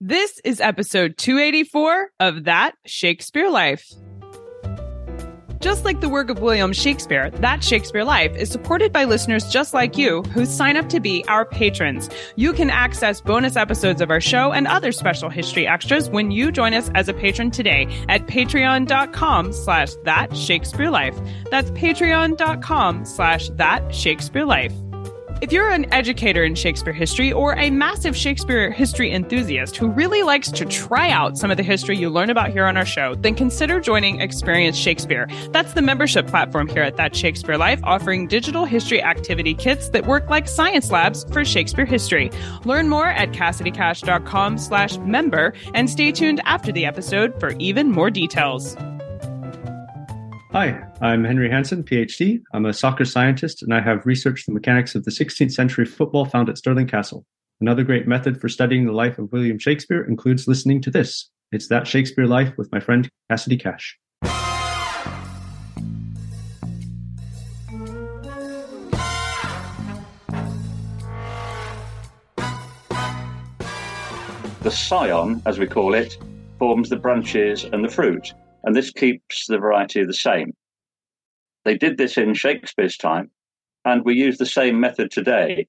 This is episode 284 of That Shakespeare Life. Just like the work of William Shakespeare, That Shakespeare Life is supported by listeners just like you who sign up to be our patrons. You can access bonus episodes of our show and other special history extras when you join us as a patron today at patreon.com slash that Shakespeare Life. That's patreon.com slash that Shakespeare Life. If you're an educator in Shakespeare history or a massive Shakespeare history enthusiast who really likes to try out some of the history you learn about here on our show, then consider joining Experience Shakespeare. That's the membership platform here at That Shakespeare Life, offering digital history activity kits that work like science labs for Shakespeare history. Learn more at CassidyCash.com slash member and stay tuned after the episode for even more details. Hi, I'm Henry Hansen, PhD. I'm a soccer scientist and I have researched the mechanics of the 16th century football found at Stirling Castle. Another great method for studying the life of William Shakespeare includes listening to this. It's That Shakespeare Life with my friend Cassidy Cash. The scion, as we call it, forms the branches and the fruit and this keeps the variety the same. They did this in Shakespeare's time, and we use the same method today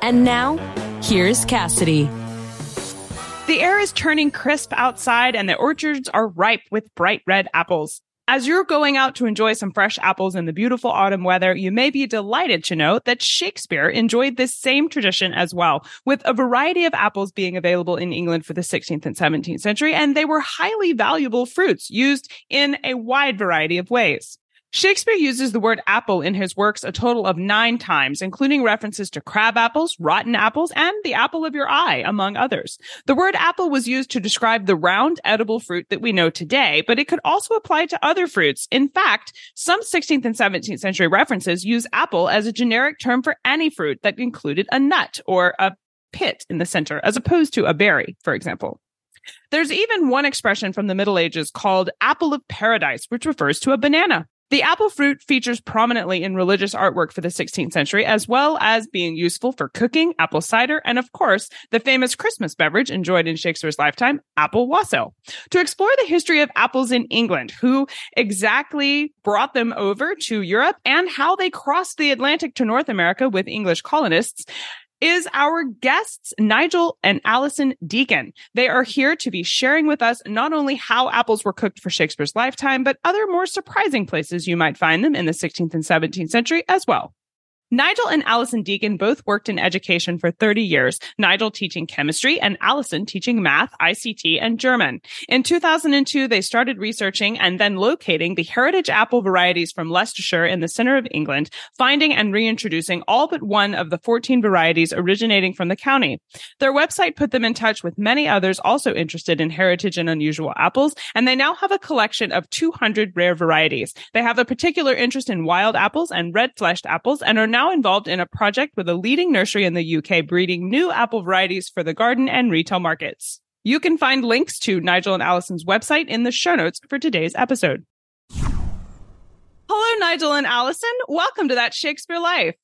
And now, here's Cassidy. The air is turning crisp outside and the orchards are ripe with bright red apples. As you're going out to enjoy some fresh apples in the beautiful autumn weather, you may be delighted to know that Shakespeare enjoyed this same tradition as well, with a variety of apples being available in England for the 16th and 17th century, and they were highly valuable fruits used in a wide variety of ways. Shakespeare uses the word apple in his works a total of nine times, including references to crab apples, rotten apples, and the apple of your eye, among others. The word apple was used to describe the round edible fruit that we know today, but it could also apply to other fruits. In fact, some 16th and 17th century references use apple as a generic term for any fruit that included a nut or a pit in the center, as opposed to a berry, for example. There's even one expression from the Middle Ages called apple of paradise, which refers to a banana. The apple fruit features prominently in religious artwork for the 16th century, as well as being useful for cooking, apple cider, and of course, the famous Christmas beverage enjoyed in Shakespeare's lifetime, apple wassail. To explore the history of apples in England, who exactly brought them over to Europe and how they crossed the Atlantic to North America with English colonists, is our guests, Nigel and Alison Deacon. They are here to be sharing with us not only how apples were cooked for Shakespeare's lifetime, but other more surprising places you might find them in the 16th and 17th century as well. Nigel and Alison Deacon both worked in education for 30 years, Nigel teaching chemistry and Alison teaching math, ICT, and German. In 2002, they started researching and then locating the heritage apple varieties from Leicestershire in the center of England, finding and reintroducing all but one of the 14 varieties originating from the county. Their website put them in touch with many others also interested in heritage and unusual apples, and they now have a collection of 200 rare varieties. They have a particular interest in wild apples and red fleshed apples and are now now involved in a project with a leading nursery in the UK breeding new apple varieties for the garden and retail markets. You can find links to Nigel and Alison's website in the show notes for today's episode. Hello, Nigel and Alison. Welcome to That Shakespeare Life.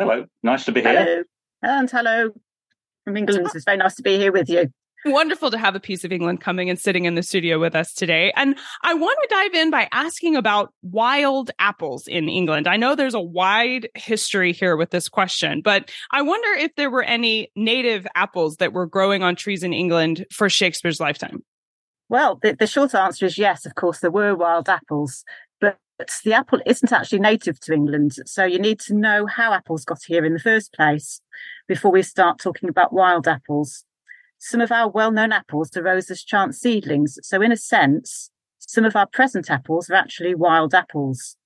Hello. Nice to be here. Hello. And hello from England. It's very nice to be here with you. Wonderful to have a piece of England coming and sitting in the studio with us today. And I want to dive in by asking about wild apples in England. I know there's a wide history here with this question, but I wonder if there were any native apples that were growing on trees in England for Shakespeare's lifetime. Well, the, the short answer is yes, of course, there were wild apples, but the apple isn't actually native to England. So you need to know how apples got here in the first place before we start talking about wild apples some of our well-known apples arose as chance seedlings. So in a sense, some of our present apples are actually wild apples.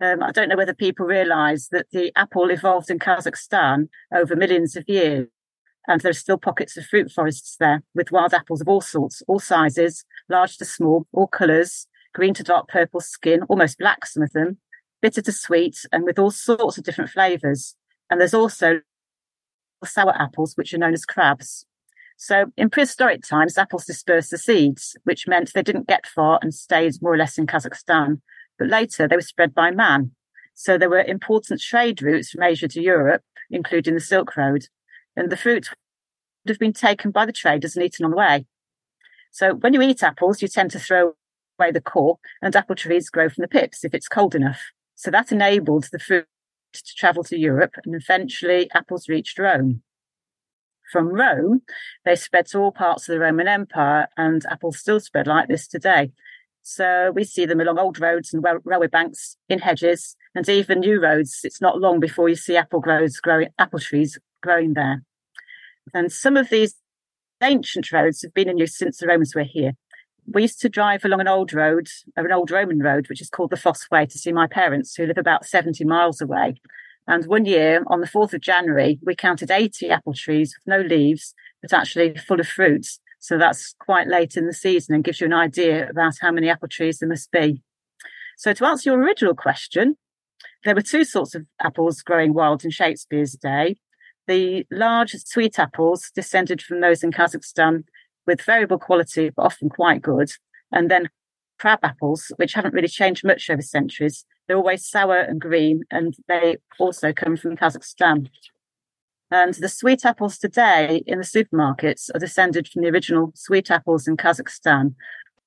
Um, I don't know whether people realize that the apple evolved in Kazakhstan over millions of years. And there are still pockets of fruit forests there with wild apples of all sorts, all sizes, large to small, all colours, green to dark purple skin, almost black, some of them, bitter to sweet, and with all sorts of different flavours. And there's also sour apples, which are known as crabs. So in prehistoric times, apples dispersed the seeds, which meant they didn't get far and stayed more or less in Kazakhstan. But later they were spread by man. So there were important trade routes from Asia to Europe, including the Silk Road. And the fruit would have been taken by the traders and eaten on the way. So when you eat apples, you tend to throw away the core and apple trees grow from the pips if it's cold enough. So that enabled the fruit to travel to Europe and eventually apples reached Rome. From Rome, they spread to all parts of the Roman Empire and apples still spread like this today. So we see them along old roads and railway banks, in hedges, and even new roads. It's not long before you see apple groves growing, apple trees growing there. And some of these ancient roads have been in use since the Romans were here. We used to drive along an old road, an old Roman road, which is called the Fosse Way, to see my parents who live about 70 miles away. And one year on the 4th of January, we counted 80 apple trees with no leaves, but actually full of fruits. So that's quite late in the season and gives you an idea about how many apple trees there must be. So to answer your original question, there were two sorts of apples growing wild in Shakespeare's day. The large sweet apples descended from those in Kazakhstan with variable quality, but often quite good. And then crab apples, which haven't really changed much over centuries. They're always sour and green, and they also come from Kazakhstan. And the sweet apples today in the supermarkets are descended from the original sweet apples in Kazakhstan.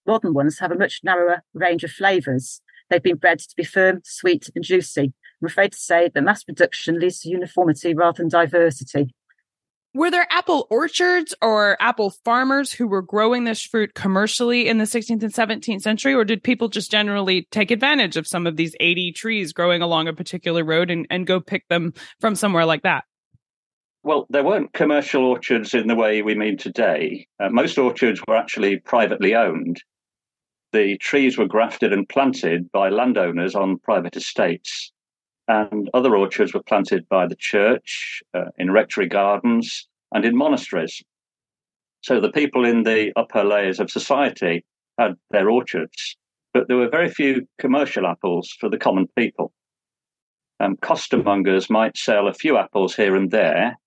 Modern ones have a much narrower range of flavours. They've been bred to be firm, sweet, and juicy. I'm afraid to say that mass production leads to uniformity rather than diversity. Were there apple orchards or apple farmers who were growing this fruit commercially in the 16th and 17th century, or did people just generally take advantage of some of these 80 trees growing along a particular road and, and go pick them from somewhere like that? Well, there weren't commercial orchards in the way we mean today. Uh, most orchards were actually privately owned. The trees were grafted and planted by landowners on private estates, and other orchards were planted by the church uh, in rectory gardens and in monasteries. So the people in the upper layers of society had their orchards, but there were very few commercial apples for the common people. Um, costermongers might sell a few apples here and there,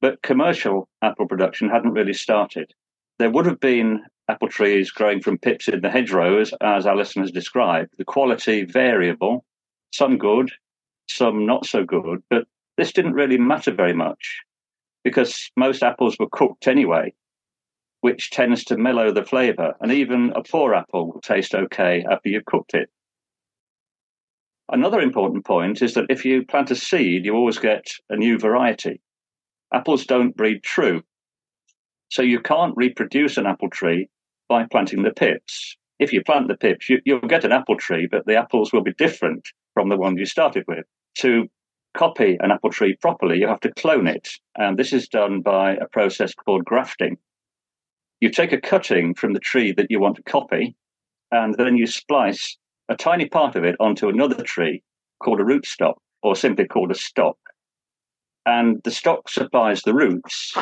but commercial apple production hadn't really started. There would have been apple trees growing from pips in the hedgerows, as Alison has described, the quality variable, some good, some not so good, but this didn't really matter very much because most apples were cooked anyway, which tends to mellow the flavour, and even a poor apple will taste okay after you've cooked it. Another important point is that if you plant a seed, you always get a new variety apples don't breed true. So you can't reproduce an apple tree by planting the pips. If you plant the pips, you, will get an apple tree, but the apples will be different from the one you started with. To copy an apple tree properly, you have to clone it. And this is done by a process called grafting. You take a cutting from the tree that you want to copy, and then you splice a tiny part of it onto another tree called a rootstock, or simply called a stock and the stock supplies the roots.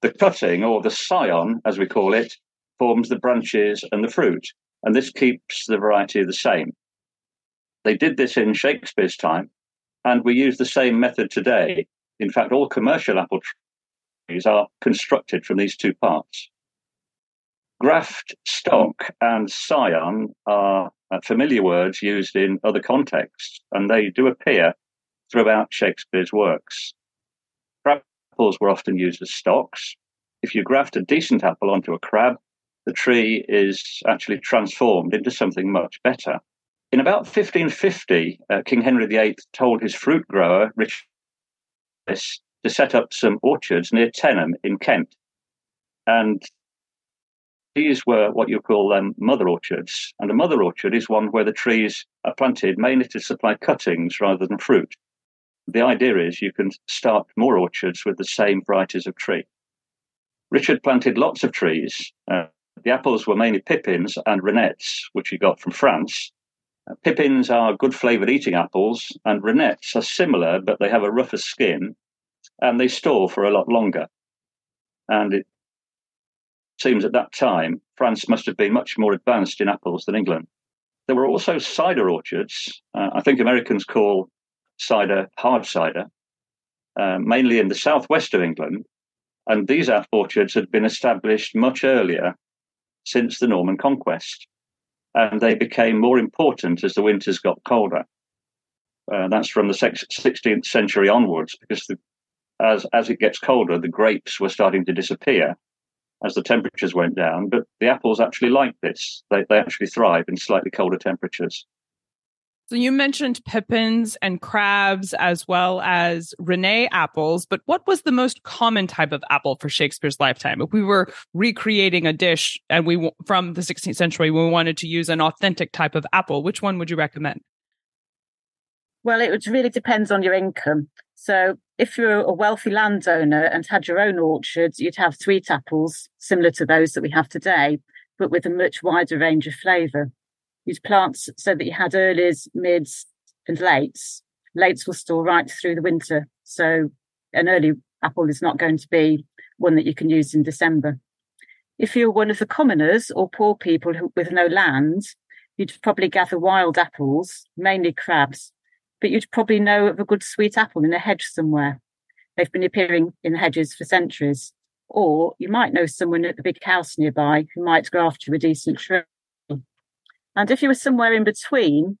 The cutting, or the scion, as we call it, forms the branches and the fruit, and this keeps the variety the same. They did this in Shakespeare's time, and we use the same method today. In fact, all commercial apple trees are constructed from these two parts. Graft, stock, and scion are familiar words used in other contexts, and they do appear throughout Shakespeare's works. Apples were often used as stocks. If you graft a decent apple onto a crab, the tree is actually transformed into something much better. In about 1550, uh, King Henry VIII told his fruit grower, Richard, to set up some orchards near Teynham in Kent. And these were what you call um, mother orchards. And a mother orchard is one where the trees are planted mainly to supply cuttings rather than fruit the idea is you can start more orchards with the same varieties of tree. Richard planted lots of trees. Uh, the apples were mainly pippins and renettes, which he got from France. Pippins are good flavored eating apples, and renettes are similar, but they have a rougher skin and they store for a lot longer. And it seems at that time, France must have been much more advanced in apples than England. There were also cider orchards. Uh, I think Americans call cider hard cider, uh, mainly in the southwest of England. And these orchards had been established much earlier since the Norman conquest. And they became more important as the winters got colder. Uh, that's from the 16th century onwards, because the, as, as it gets colder, the grapes were starting to disappear as the temperatures went down. But the apples actually like this. They, they actually thrive in slightly colder temperatures. So you mentioned pippins and crabs as well as Rene apples, but what was the most common type of apple for Shakespeare's lifetime? If we were recreating a dish and we from the 16th century, we wanted to use an authentic type of apple, which one would you recommend? Well, it really depends on your income. So if you're a wealthy landowner and had your own orchard, you'd have sweet apples similar to those that we have today, but with a much wider range of flavour. You'd plant so that you had earlies, mids, and lates. Lates will store right through the winter. So an early apple is not going to be one that you can use in December. If you're one of the commoners or poor people who, with no land, you'd probably gather wild apples, mainly crabs, but you'd probably know of a good sweet apple in a hedge somewhere. They've been appearing in hedges for centuries. Or you might know someone at the big house nearby who might graft you a decent tree. And if you were somewhere in between,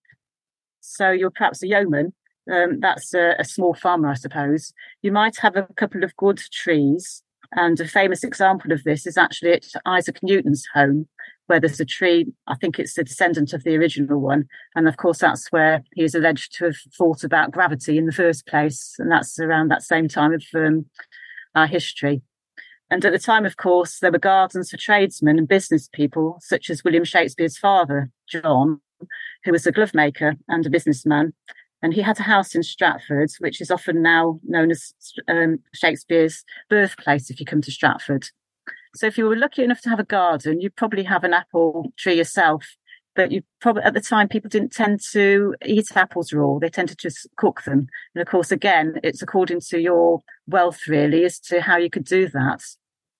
so you're perhaps a yeoman, um, that's a, a, small farmer, I suppose, you might have a couple of good trees. And a famous example of this is actually at Isaac Newton's home, where there's a tree. I think it's the descendant of the original one. And of course, that's where he is alleged to have thought about gravity in the first place. And that's around that same time of um, our history. And at the time, of course, there were gardens for tradesmen and business people, such as William Shakespeare's father, John, who was a glove maker and a businessman. And he had a house in Stratford, which is often now known as um, Shakespeare's birthplace if you come to Stratford. So if you were lucky enough to have a garden, you'd probably have an apple tree yourself. But you probably at the time people didn't tend to eat apples raw; they tended to just cook them. And of course, again, it's according to your wealth really as to how you could do that.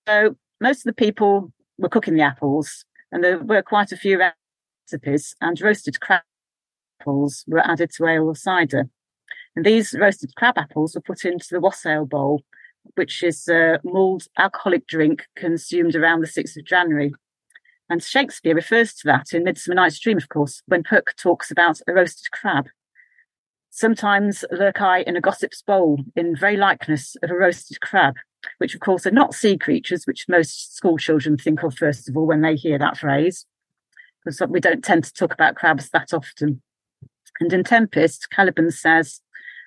So most of the people were cooking the apples, and there were quite a few recipes. And roasted crab apples were added to ale or cider. And these roasted crab apples were put into the wassail bowl which is a mulled alcoholic drink consumed around the 6th of January. And Shakespeare refers to that in Midsummer Night's Dream, of course, when Puck talks about a roasted crab. Sometimes lurk I in a gossip's bowl in very likeness of a roasted crab, which of course are not sea creatures, which most school children think of first of all when they hear that phrase, because we don't tend to talk about crabs that often. And in Tempest, Caliban says,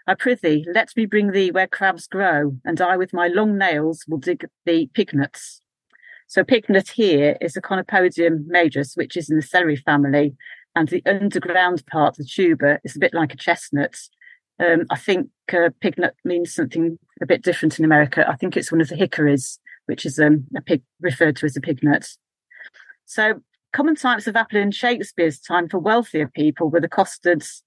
I prithee, let me bring thee where crabs grow, and I with my long nails will dig thee pignuts. So pignut here is a Conopodium majus, which is in the celery family, and the underground part, the tuber, is a bit like a chestnut. Um, I think uh, pignut means something a bit different in America. I think it's one of the hickories, which is um, a pig referred to as a pignut. So common types of apple in Shakespeare's time for wealthier people were the costards,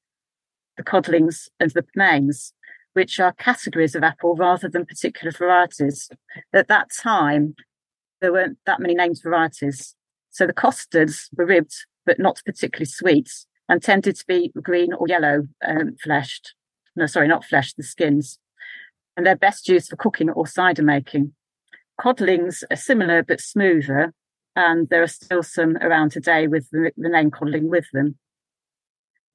the codlings and the pearmains, which are categories of apple rather than particular varieties. At that time, there weren't that many named varieties. So the costards were ribbed, but not particularly sweet, and tended to be green or yellow um, fleshed. No, sorry, not fleshed, the skins. And they're best used for cooking or cider making. Codlings are similar but smoother, and there are still some around today with the, the name codling with them.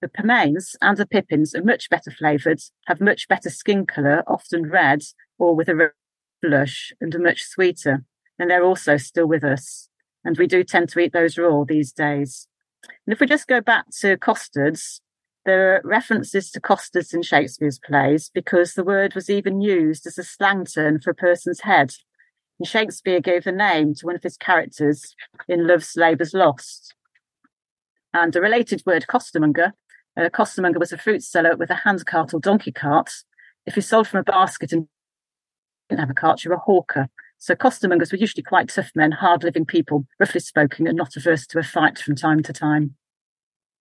The pearmains and the pippins are much better flavoured, have much better skin colour, often red or with a blush, and are much sweeter. And they're also still with us. And we do tend to eat those raw these days. And if we just go back to costards, there are references to costards in Shakespeare's plays because the word was even used as a slang term for a person's head. And Shakespeare gave a name to one of his characters in Love's Labour's Lost. And a related word, costermonger, a costermonger was a fruit seller with a hand cart or donkey cart. If you sold from a basket and didn't have a cart, you were a hawker. So costermongers were usually quite tough men, hard living people, roughly spoken, and not averse to a fight from time to time.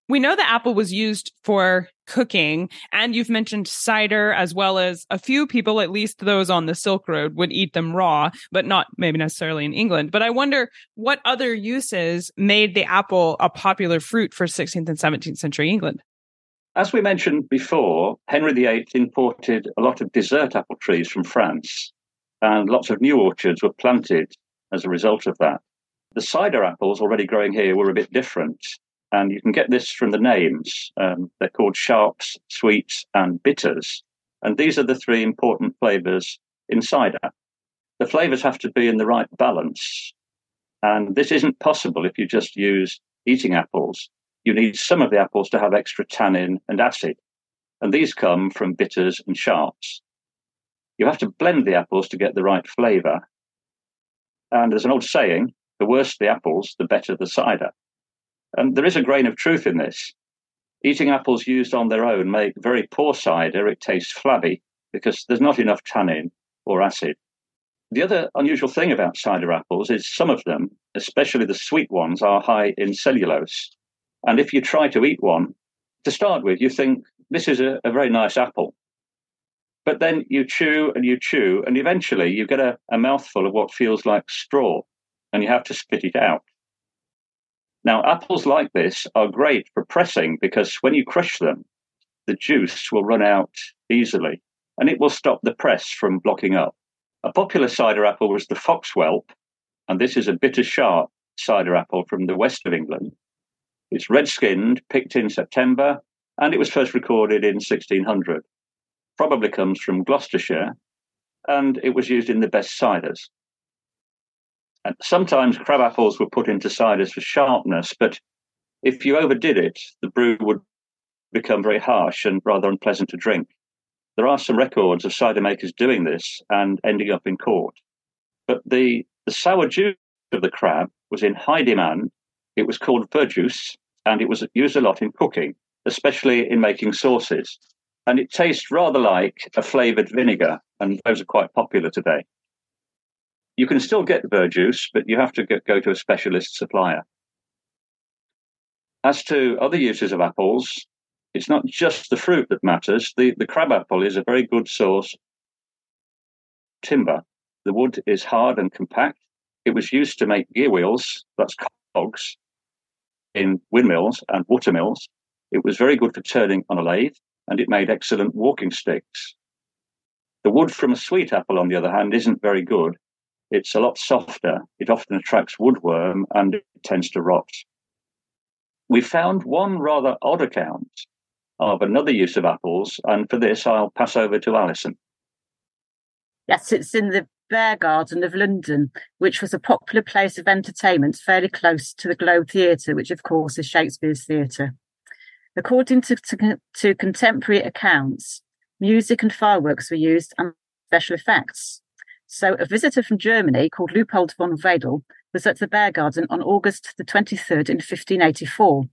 We know the apple was used for cooking. And you've mentioned cider as well as a few people, at least those on the Silk Road, would eat them raw, but not maybe necessarily in England. But I wonder what other uses made the apple a popular fruit for 16th and 17th century England. As we mentioned before, Henry VIII imported a lot of dessert apple trees from France, and lots of new orchards were planted as a result of that. The cider apples already growing here were a bit different, and you can get this from the names. Um, they're called sharps, sweets, and bitters. And these are the three important flavors in cider. The flavors have to be in the right balance. And this isn't possible if you just use eating apples. You need some of the apples to have extra tannin and acid. And these come from bitters and sharps. You have to blend the apples to get the right flavor. And there's an old saying the worse the apples, the better the cider. And there is a grain of truth in this. Eating apples used on their own make very poor cider. It tastes flabby because there's not enough tannin or acid. The other unusual thing about cider apples is some of them, especially the sweet ones, are high in cellulose. And if you try to eat one, to start with, you think this is a, a very nice apple. But then you chew and you chew, and eventually you get a, a mouthful of what feels like straw, and you have to spit it out. Now, apples like this are great for pressing because when you crush them, the juice will run out easily and it will stop the press from blocking up. A popular cider apple was the Foxwhelp, and this is a bitter sharp cider apple from the west of England. It's red skinned, picked in September, and it was first recorded in 1600. Probably comes from Gloucestershire, and it was used in the best ciders. And sometimes crab apples were put into ciders for sharpness, but if you overdid it, the brew would become very harsh and rather unpleasant to drink. There are some records of cider makers doing this and ending up in court. But the, the sour juice of the crab was in high demand. It was called verjuice, and it was used a lot in cooking, especially in making sauces. And it tastes rather like a flavored vinegar, and those are quite popular today. You can still get verjuice, but you have to get, go to a specialist supplier. As to other uses of apples, it's not just the fruit that matters. The, the crab apple is a very good source timber. The wood is hard and compact. It was used to make gear wheels, that's cogs, in windmills and watermills. It was very good for turning on a lathe, and it made excellent walking sticks. The wood from a sweet apple, on the other hand, isn't very good. It's a lot softer. It often attracts woodworm and it tends to rot. We found one rather odd account of another use of apples, and for this, I'll pass over to Alison. Yes, it's in the Bear Garden of London, which was a popular place of entertainment fairly close to the Globe Theatre, which, of course, is Shakespeare's theatre. According to, to, to contemporary accounts, music and fireworks were used and special effects. So a visitor from Germany called Lupold von Wedel was at the Bear Garden on August the 23rd in 1584,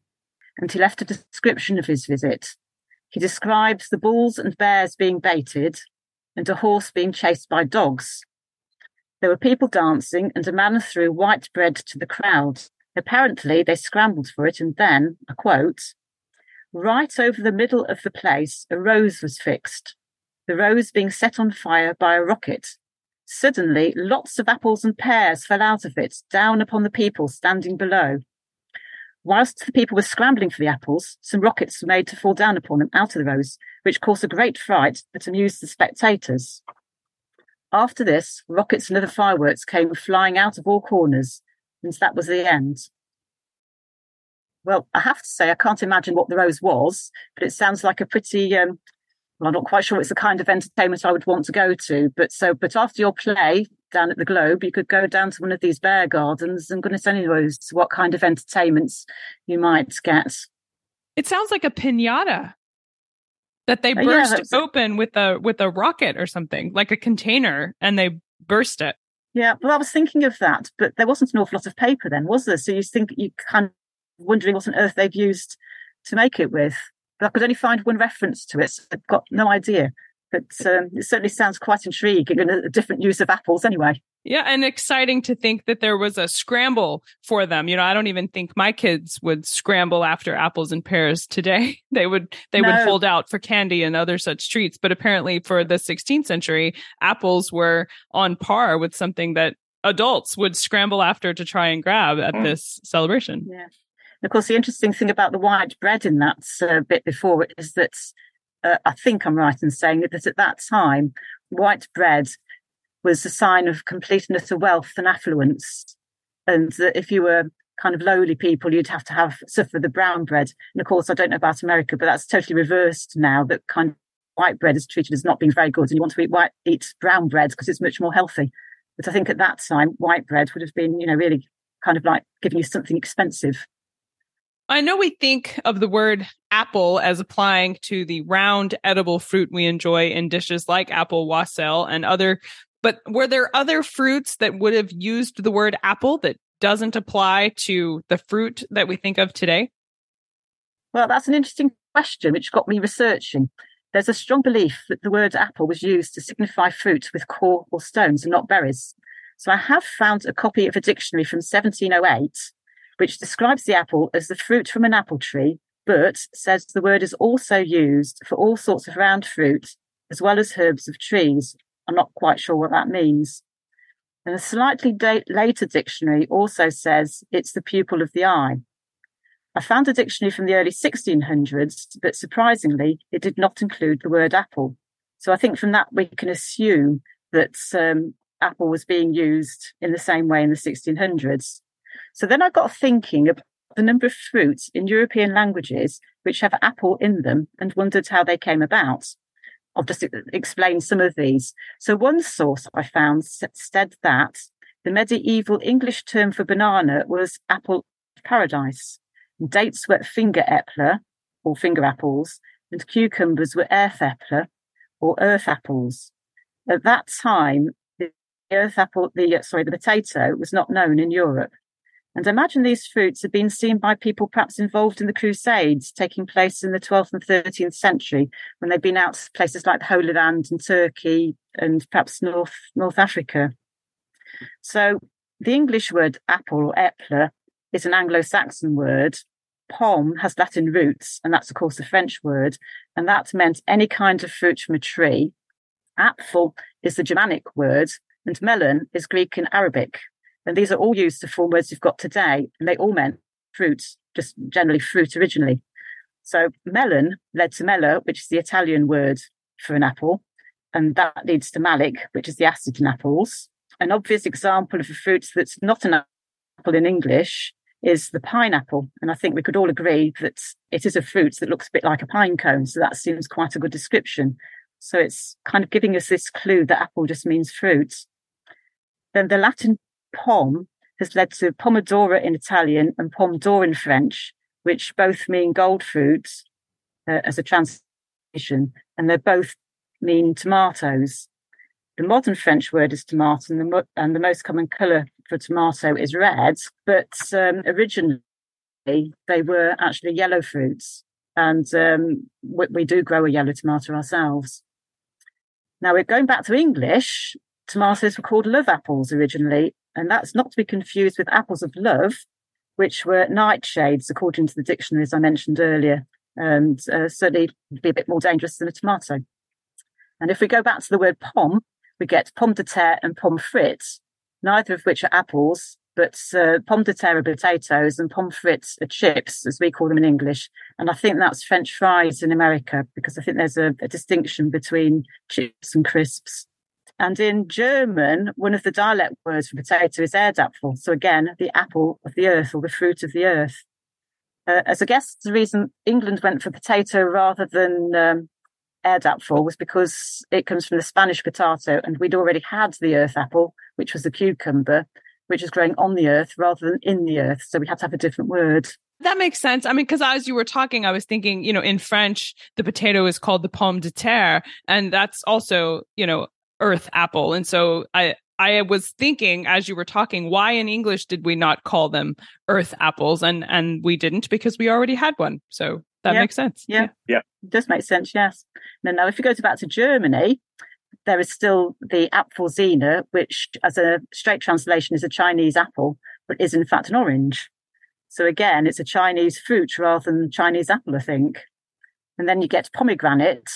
and he left a description of his visit. He describes the bulls and bears being baited and a horse being chased by dogs. There were people dancing and a man threw white bread to the crowd. Apparently, they scrambled for it, and then, a quote, right over the middle of the place, a rose was fixed, the rose being set on fire by a rocket. Suddenly, lots of apples and pears fell out of it, down upon the people standing below. Whilst the people were scrambling for the apples, some rockets were made to fall down upon them out of the rose, which caused a great fright that amused the spectators. After this, rockets and other fireworks came flying out of all corners, and that was the end. Well, I have to say, I can't imagine what the rose was, but it sounds like a pretty um, well, I'm not quite sure it's the kind of entertainment I would want to go to. But so, but after your play down at the Globe, you could go down to one of these bear gardens and goodness only knows what kind of entertainments you might get. It sounds like a pinata that they burst uh, yeah, open with a with a rocket or something, like a container, and they burst it. Yeah, well, I was thinking of that, but there wasn't an awful lot of paper then, was there? So you think you kind wondering what on earth they've used to make it with. But I could only find one reference to it, so I've got no idea But um, it certainly sounds quite intriguing and a different use of apples anyway. Yeah, and exciting to think that there was a scramble for them. You know, I don't even think my kids would scramble after apples and pears today. They would they no. would hold out for candy and other such treats, but apparently for the 16th century, apples were on par with something that adults would scramble after to try and grab at mm. this celebration. Yeah. And of course, the interesting thing about the white bread in that uh, bit before is that uh, I think I'm right in saying that at that time, white bread was a sign of complete and utter wealth and affluence. And that if you were kind of lowly people, you'd have to have suffer the brown bread. And of course, I don't know about America, but that's totally reversed now. That kind of white bread is treated as not being very good, and you want to eat white, eat brown bread because it's much more healthy. But I think at that time, white bread would have been, you know, really kind of like giving you something expensive. I know we think of the word apple as applying to the round edible fruit we enjoy in dishes like apple wassail and other but were there other fruits that would have used the word apple that doesn't apply to the fruit that we think of today? Well, that's an interesting question, which got me researching. There's a strong belief that the word apple was used to signify fruit with core or stones and not berries. So I have found a copy of a dictionary from 1708, which describes the apple as the fruit from an apple tree, but says the word is also used for all sorts of round fruit, as well as herbs of trees, I'm not quite sure what that means. And a slightly later dictionary also says it's the pupil of the eye. I found a dictionary from the early 1600s, but surprisingly, it did not include the word apple. So I think from that we can assume that um, apple was being used in the same way in the 1600s. So then I got thinking about the number of fruits in European languages which have apple in them and wondered how they came about. I'll just explain some of these. So one source I found said that the medieval English term for banana was apple paradise. Dates were finger epler or finger apples, and cucumbers were earth earthapple or earth apples. At that time, the earth apple, the sorry, the potato was not known in Europe. And I imagine these fruits had been seen by people perhaps involved in the Crusades taking place in the 12th and 13th century when they'd been out to places like the Holy Land and Turkey and perhaps North, North Africa. So the English word apple or epler is an Anglo-Saxon word. Pomme has Latin roots, and that's of course a French word, and that meant any kind of fruit from a tree. Apfel is the Germanic word, and melon is Greek and Arabic. And these are all used to form words you've got today, and they all meant fruit, just generally fruit originally. So melon led to mello, which is the Italian word for an apple, and that leads to malic, which is the acid in apples. An obvious example of a fruit that's not an apple in English is the pineapple. And I think we could all agree that it is a fruit that looks a bit like a pine cone. So that seems quite a good description. So it's kind of giving us this clue that apple just means fruit. Then the Latin pom has led to pomodoro in Italian and pomme d'or in French, which both mean gold fruits uh, as a translation, and they both mean tomatoes. The modern French word is tomato, and the, mo- and the most common colour for tomato is red, but um, originally they were actually yellow fruits, and um, we, we do grow a yellow tomato ourselves. Now we're going back to English. Tomatoes were called love apples originally, and that's not to be confused with apples of love, which were nightshades, according to the dictionaries I mentioned earlier, and uh, certainly be a bit more dangerous than a tomato. And if we go back to the word pomme, we get pomme de terre and pomme frites, neither of which are apples, but uh, pomme de terre are potatoes and pommes frites are chips, as we call them in English. And I think that's French fries in America, because I think there's a, a distinction between chips and crisps. And in German, one of the dialect words for potato is Erdapfel. So again, the apple of the earth or the fruit of the earth. Uh, as I guess the reason England went for potato rather than um, Erdapfel was because it comes from the Spanish potato, and we'd already had the earth apple, which was the cucumber, which is growing on the earth rather than in the earth. So we had to have a different word. That makes sense. I mean, because as you were talking, I was thinking, you know, in French, the potato is called the pomme de terre. And that's also, you know, earth apple. And so I, I was thinking as you were talking, why in English did we not call them earth apples? And, and we didn't because we already had one. So that Yeah. makes sense. Yeah. Yeah. It does make sense, yes. Now, now, if you go to back to Germany, there is still the Apfelsine, which, as a straight translation, is a Chinese apple, but is in fact an orange. So again, it's a Chinese fruit rather than Chinese apple, I think. And then you get pomegranate,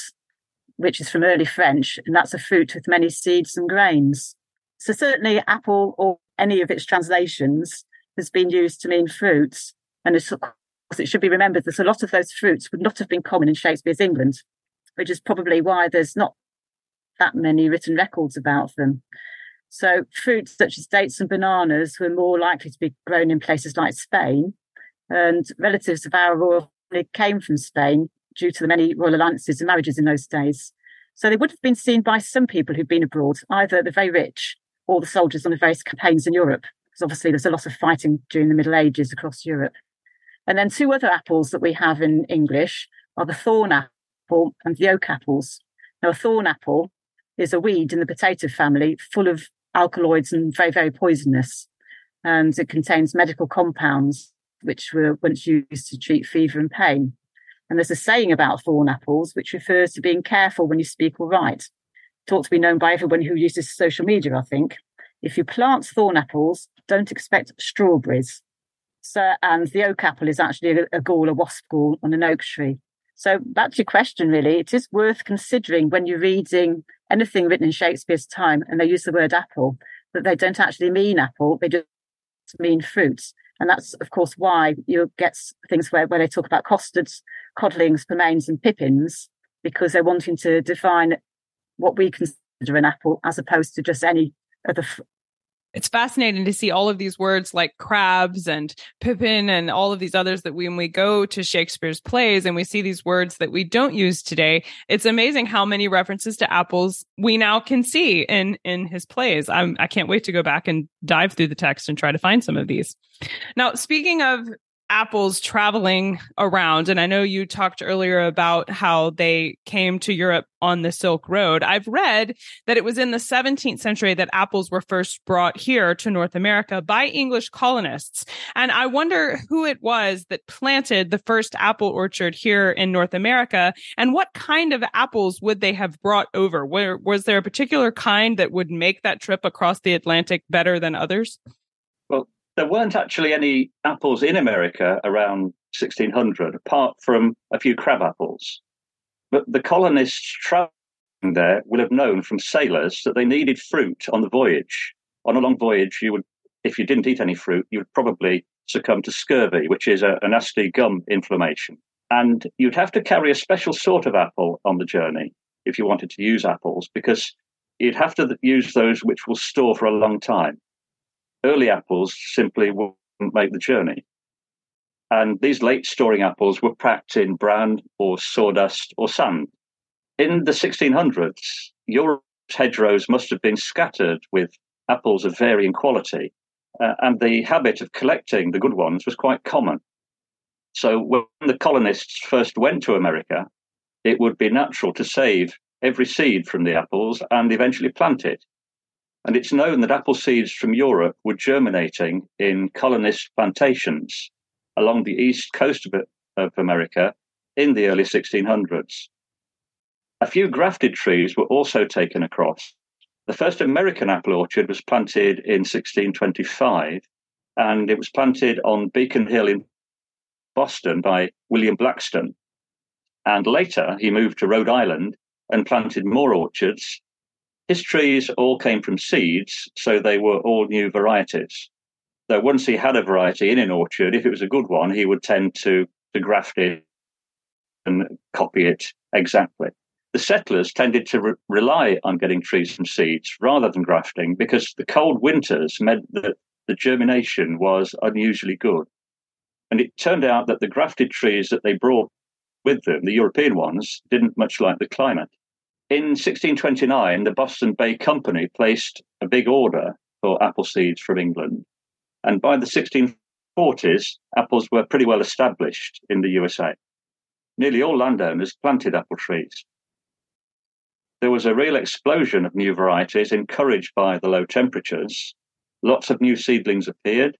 which is from early French, and that's a fruit with many seeds and grains. So certainly, apple or any of its translations has been used to mean fruits, and of course, it should be remembered that a lot of those fruits would not have been common in Shakespeare's England, which is probably why there's not that many written records about them. So fruits such as dates and bananas were more likely to be grown in places like Spain, and relatives of our royal family came from Spain due to the many royal alliances and marriages in those days. So they would have been seen by some people who'd been abroad, either the very rich or the soldiers on the various campaigns in Europe, because obviously there's a lot of fighting during the Middle Ages across Europe. And then two other apples that we have in English are the thorn apple and the oak apples. Now, a thorn apple is a weed in the potato family full of alkaloids and very, very poisonous. And it contains medical compounds which were once used to treat fever and pain. And there's a saying about thorn apples which refers to being careful when you speak or write. It ought to be known by everyone who uses social media, I think. If you plant thorn apples, don't expect strawberries. So, and the oak apple is actually a, a gall, a wasp gall on an oak tree. So that's your question, really, it is worth considering when you're reading anything written in Shakespeare's time and they use the word apple, that they don't actually mean apple, they just mean fruits. And that's, of course, why you get things where, where they talk about costards, codlings, pomaines, and pippins, because they're wanting to define what we consider an apple as opposed to just any other It's fascinating to see all of these words like crabs and pippin and all of these others that when we go to Shakespeare's plays and we see these words that we don't use today, it's amazing how many references to apples we now can see in, in his plays. I'm, I can't wait to go back and dive through the text and try to find some of these. Now, speaking of apples traveling around, and I know you talked earlier about how they came to Europe on the Silk Road. I've read that it was in the 17th century that apples were first brought here to North America by English colonists. And I wonder who it was that planted the first apple orchard here in North America and what kind of apples would they have brought over? Where, was there a particular kind that would make that trip across the Atlantic better than others? Well, there weren't actually any apples in America around 1600, apart from a few crab apples. But the colonists traveling there will have known from sailors that they needed fruit on the voyage. On a long voyage, you would, if you didn't eat any fruit, you would probably succumb to scurvy, which is a, a nasty gum inflammation. And you'd have to carry a special sort of apple on the journey if you wanted to use apples, because you'd have to use those which will store for a long time early apples simply wouldn't make the journey. And these late storing apples were packed in bran or sawdust or sand. In the 1600s, Europe's hedgerows must have been scattered with apples of varying quality, uh, and the habit of collecting the good ones was quite common. So when the colonists first went to America, it would be natural to save every seed from the apples and eventually plant it. And it's known that apple seeds from Europe were germinating in colonist plantations along the east coast of, of America in the early 1600s. A few grafted trees were also taken across. The first American apple orchard was planted in 1625, and it was planted on Beacon Hill in Boston by William Blackstone. And later, he moved to Rhode Island and planted more orchards his trees all came from seeds, so they were all new varieties. Though once he had a variety in an orchard, if it was a good one, he would tend to, to graft it and copy it exactly. The settlers tended to re- rely on getting trees from seeds rather than grafting because the cold winters meant that the germination was unusually good. And it turned out that the grafted trees that they brought with them, the European ones, didn't much like the climate. In 1629, the Boston Bay Company placed a big order for apple seeds from England. And by the 1640s, apples were pretty well established in the USA. Nearly all landowners planted apple trees. There was a real explosion of new varieties encouraged by the low temperatures. Lots of new seedlings appeared,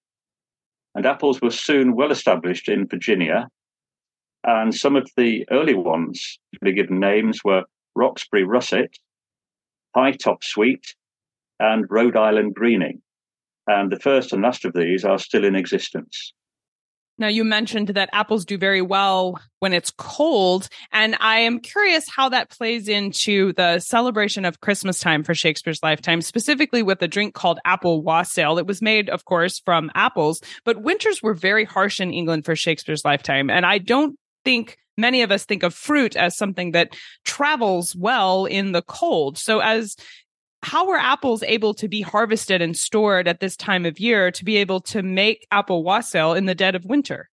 and apples were soon well established in Virginia, And some of the early ones to be given names were Roxbury Russet, High Top Sweet, and Rhode Island Greening. And the first and last of these are still in existence. Now, you mentioned that apples do very well when it's cold. And I am curious how that plays into the celebration of Christmas time for Shakespeare's lifetime, specifically with a drink called apple wassail. It was made, of course, from apples, but winters were very harsh in England for Shakespeare's lifetime. And I don't think many of us think of fruit as something that travels well in the cold. So as how were apples able to be harvested and stored at this time of year to be able to make apple wassail in the dead of winter?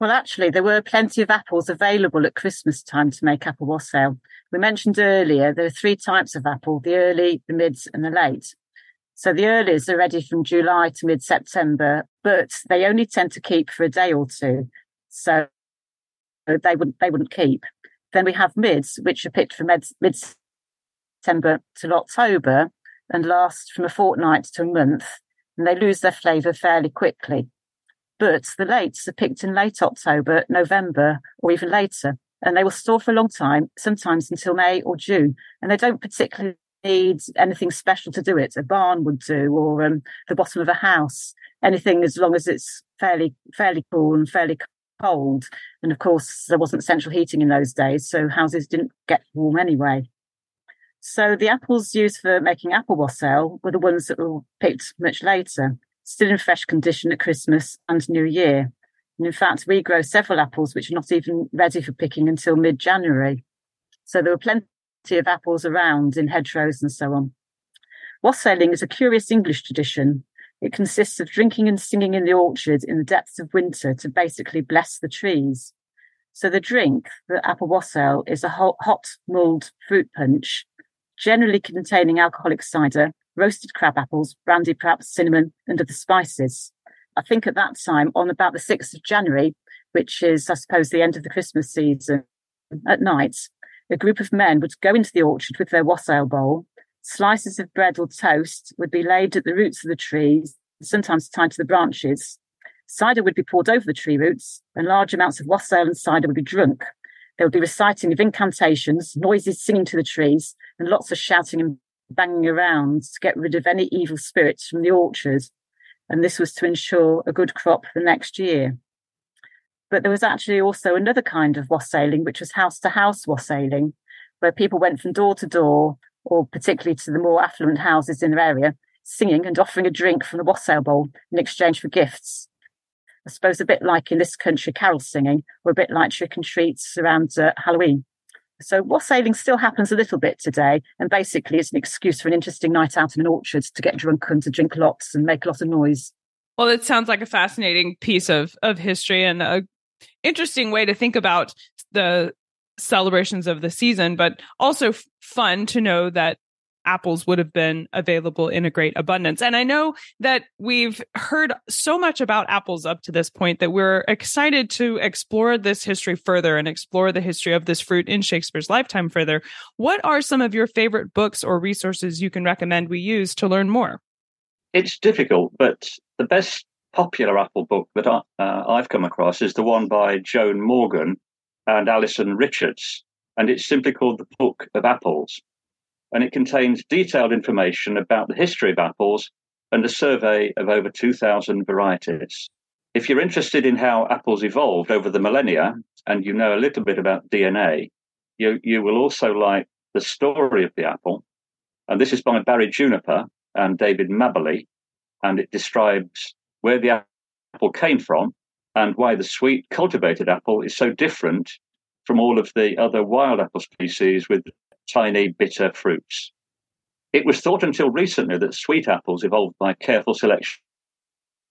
Well, actually, there were plenty of apples available at Christmas time to make apple wassail. We mentioned earlier there are three types of apple the early, the mids, and the late. So the earlies are ready from July to mid September, but they only tend to keep for a day or two. So they wouldn't, they wouldn't keep. Then we have mids, which are picked from mid September till October and last from a fortnight to a month, and they lose their flavour fairly quickly. But the lates are picked in late October, November, or even later, and they will store for a long time, sometimes until May or June, and they don't particularly need anything special to do it. A barn would do, or um, the bottom of a house. Anything as long as it's fairly fairly cool and fairly cold. And of course, there wasn't central heating in those days, so houses didn't get warm anyway. So the apples used for making apple wassail were the ones that were picked much later, still in fresh condition at Christmas and New Year. And in fact, we grow several apples which are not even ready for picking until mid January. So there were plenty of apples around in hedgerows and so on. Wassailing is a curious English tradition. It consists of drinking and singing in the orchard in the depths of winter to basically bless the trees. So the drink, the apple wassail, is a hot mulled fruit punch generally containing alcoholic cider, roasted crab apples, brandy, perhaps cinnamon, and other spices. I think at that time, on about the 6th of January, which is, I suppose, the end of the Christmas season, at night, a group of men would go into the orchard with their wassail bowl. Slices of bread or toast would be laid at the roots of the trees, sometimes tied to the branches. Cider would be poured over the tree roots, and large amounts of wassail and cider would be drunk. There would be reciting of incantations, noises singing to the trees, and lots of shouting and banging around to get rid of any evil spirits from the orchard. And this was to ensure a good crop the next year. But there was actually also another kind of wassailing, which was house to house wassailing, where people went from door to door, or particularly to the more affluent houses in their area, singing and offering a drink from the wassail bowl in exchange for gifts. I suppose a bit like in this country, carol singing, or a bit like trick and treats around uh, Halloween. So wassailing still happens a little bit today, and basically it's an excuse for an interesting night out in an orchard to get drunk and to drink lots and make a lot of noise. Well, it sounds like a fascinating piece of of history and a interesting way to think about the celebrations of the season, but also fun to know that apples would have been available in a great abundance. And I know that we've heard so much about apples up to this point that we're excited to explore this history further and explore the history of this fruit in Shakespeare's lifetime further. What are some of your favorite books or resources you can recommend we use to learn more? It's difficult, but the best popular apple book that I, uh, I've come across is the one by Joan Morgan and Alison Richards. And it's simply called The Book of Apples and it contains detailed information about the history of apples and a survey of over 2,000 varieties. If you're interested in how apples evolved over the millennia and you know a little bit about DNA, you, you will also like The Story of the Apple. And this is by Barry Juniper and David Mabberley. And it describes where the apple came from and why the sweet cultivated apple is so different from all of the other wild apple species with tiny, bitter fruits. It was thought until recently that sweet apples evolved by careful selection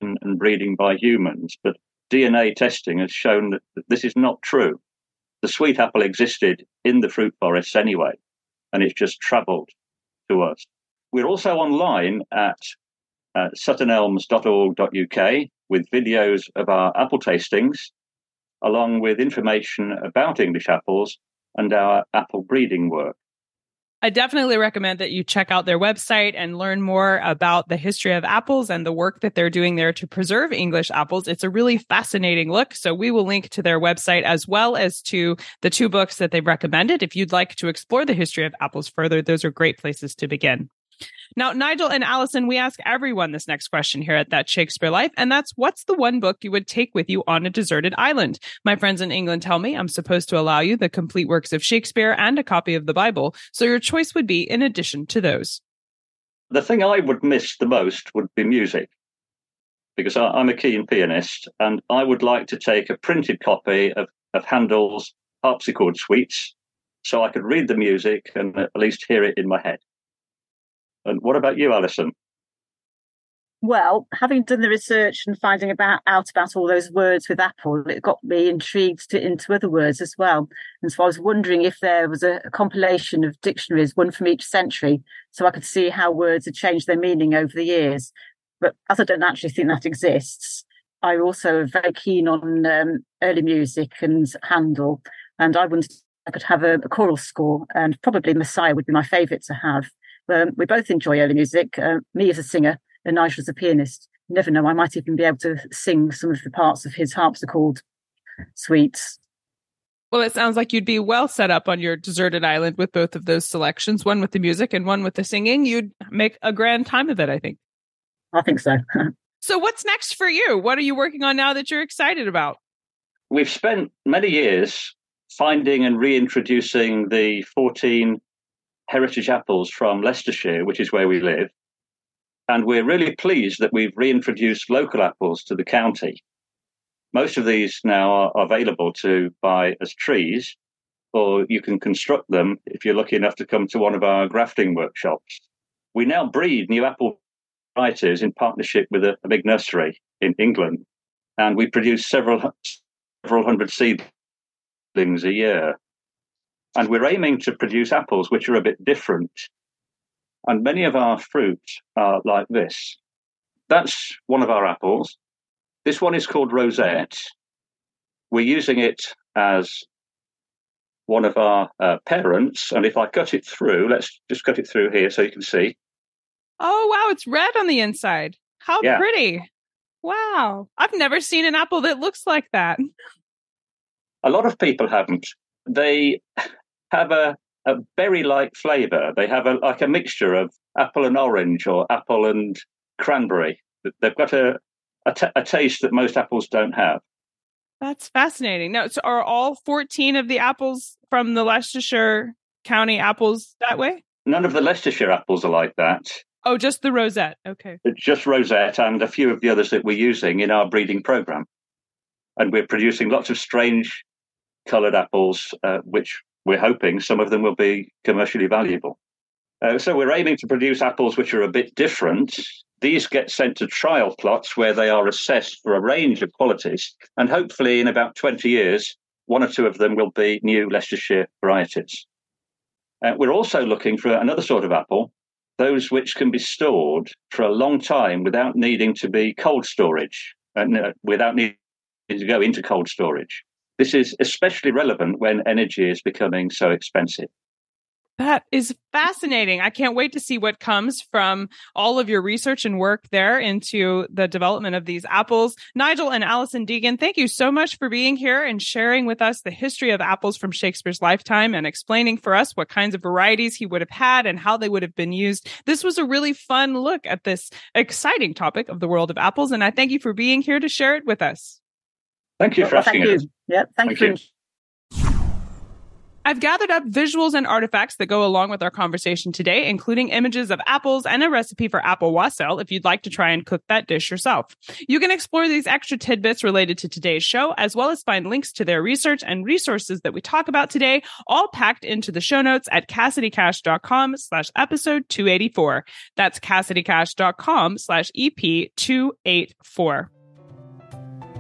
and breeding by humans, but DNA testing has shown that this is not true. The sweet apple existed in the fruit forests anyway, and it's just travelled to us. We're also online at uh, suttonelms.org.uk with videos of our apple tastings, along with information about English apples and our apple breeding work. I definitely recommend that you check out their website and learn more about the history of apples and the work that they're doing there to preserve English apples. It's a really fascinating look. So we will link to their website as well as to the two books that they've recommended. If you'd like to explore the history of apples further, those are great places to begin. Now, Nigel and Allison, we ask everyone this next question here at That Shakespeare Life, and that's what's the one book you would take with you on a deserted island? My friends in England tell me I'm supposed to allow you the complete works of Shakespeare and a copy of the Bible, so your choice would be in addition to those. The thing I would miss the most would be music, because I'm a keen pianist, and I would like to take a printed copy of, of Handel's harpsichord suites so I could read the music and at least hear it in my head. And what about you, Alison? Well, having done the research and finding about out about all those words with Apple, it got me intrigued to, into other words as well. And so I was wondering if there was a, a, compilation of dictionaries, one from each century, so I could see how words had changed their meaning over the years. But as I don't actually think that exists, I also very keen on um, early music and Handel, and I wondered I could have a, a choral score, and probably Messiah would be my favourite to have. Um, we both enjoy early music. Uh, me as a singer, and Nigel as a pianist. You never know, I might even be able to sing some of the parts of his harpsichord suites. Well, it sounds like you'd be well set up on your deserted island with both of those selections, one with the music and one with the singing. You'd make a grand time of it, I think. I think so. so, what's next for you? What are you working on now that you're excited about? We've spent many years finding and reintroducing the 14 heritage apples from Leicestershire, which is where we live. And we're really pleased that we've reintroduced local apples to the county. Most of these now are available to buy as trees, or you can construct them if you're lucky enough to come to one of our grafting workshops. We now breed new apple varieties in partnership with a, a big nursery in England, and we produce several several hundred seedlings a year. And we're aiming to produce apples which are a bit different. And many of our fruit are like this. That's one of our apples. This one is called Rosette. We're using it as one of our uh, parents. And if I cut it through, let's just cut it through here so you can see. Oh, wow. It's red on the inside. How yeah. pretty. Wow. I've never seen an apple that looks like that. A lot of people haven't. They have a, a berry like flavor. They have a, like a mixture of apple and orange or apple and cranberry. They've got a, a, t- a taste that most apples don't have. That's fascinating. Now, so are all 14 of the apples from the Leicestershire County apples that way? None of the Leicestershire apples are like that. Oh, just the rosette. Okay. Just rosette and a few of the others that we're using in our breeding program. And we're producing lots of strange coloured apples, uh, which we're hoping some of them will be commercially valuable. Uh, so we're aiming to produce apples which are a bit different. These get sent to trial plots where they are assessed for a range of qualities. And hopefully, in about 20 years, one or two of them will be new Leicestershire varieties. Uh, we're also looking for another sort of apple, those which can be stored for a long time without needing to be cold storage, uh, without needing to go into cold storage. This is especially relevant when energy is becoming so expensive. That is fascinating. I can't wait to see what comes from all of your research and work there into the development of these apples. Nigel and Allison Deacon, thank you so much for being here and sharing with us the history of apples from Shakespeare's lifetime and explaining for us what kinds of varieties he would have had and how they would have been used. This was a really fun look at this exciting topic of the world of apples. And I thank you for being here to share it with us. Thank you oh, for well, asking thank you. Yeah, thank, thank you. you. I've gathered up visuals and artifacts that go along with our conversation today, including images of apples and a recipe for apple wassail if you'd like to try and cook that dish yourself. You can explore these extra tidbits related to today's show, as well as find links to their research and resources that we talk about today, all packed into the show notes at CassidyCash.com slash episode 284. That's CassidyCash.com slash EP 284.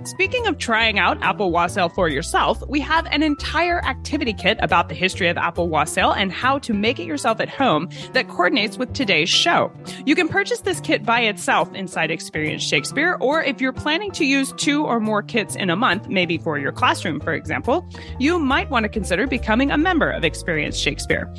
Speaking of trying out Apple Wassail for yourself, we have an entire activity kit about the history of Apple Wassail and how to make it yourself at home that coordinates with today's show. You can purchase this kit by itself inside Experience Shakespeare, or if you're planning to use two or more kits in a month, maybe for your classroom, for example, you might want to consider becoming a member of Experience Shakespeare.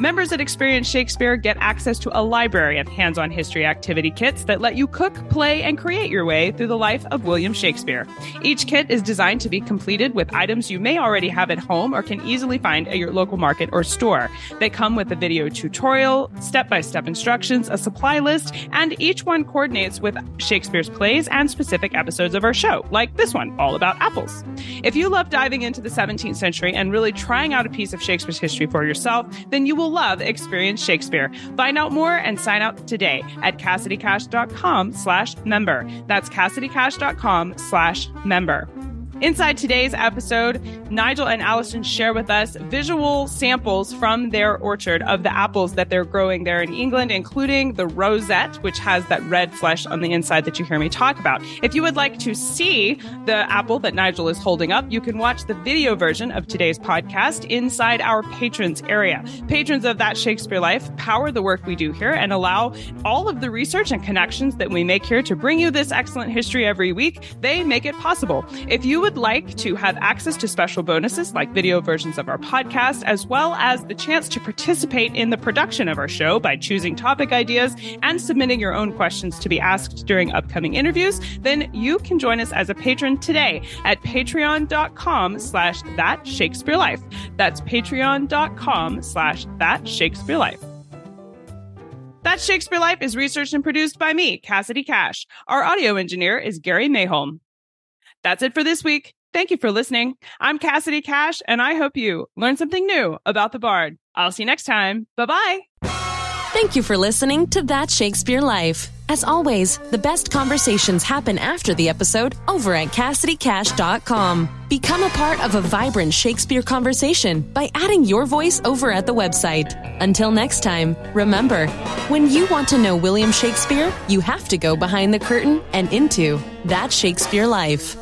Members at Experience Shakespeare get access to a library of hands on history activity kits that let you cook, play, and create your way through the life of William Shakespeare. Each kit is designed to be completed with items you may already have at home or can easily find at your local market or store. They come with a video tutorial, step by step instructions, a supply list, and each one coordinates with Shakespeare's plays and specific episodes of our show, like this one, all about apples. If you love diving into the 17th century and really trying out a piece of Shakespeare's history for yourself, then you will love Experience Shakespeare. Find out more and sign up today at CassidyCash.com slash member. That's CassidyCash.com slash member. Inside today's episode, Nigel and Allison share with us visual samples from their orchard of the apples that they're growing there in England, including the rosette, which has that red flesh on the inside that you hear me talk about. If you would like to see the apple that Nigel is holding up, you can watch the video version of today's podcast inside our patrons area. Patrons of That Shakespeare Life power the work we do here and allow all of the research and connections that we make here to bring you this excellent history every week. They make it possible. If you would would like to have access to special bonuses like video versions of our podcast, as well as the chance to participate in the production of our show by choosing topic ideas and submitting your own questions to be asked during upcoming interviews, then you can join us as a patron today at patreon.com slash that Shakespeare life. That's patreon.com slash that Shakespeare life. That Shakespeare Life is researched and produced by me, Cassidy Cash. Our audio engineer is Gary Mayholm. That's it for this week. Thank you for listening. I'm Cassidy Cash, and I hope you learned something new about the Bard. I'll see you next time. Bye bye. Thank you for listening to That Shakespeare Life. As always, the best conversations happen after the episode over at CassidyCash.com. Become a part of a vibrant Shakespeare conversation by adding your voice over at the website. Until next time, remember, when you want to know William Shakespeare, you have to go behind the curtain and into That Shakespeare Life.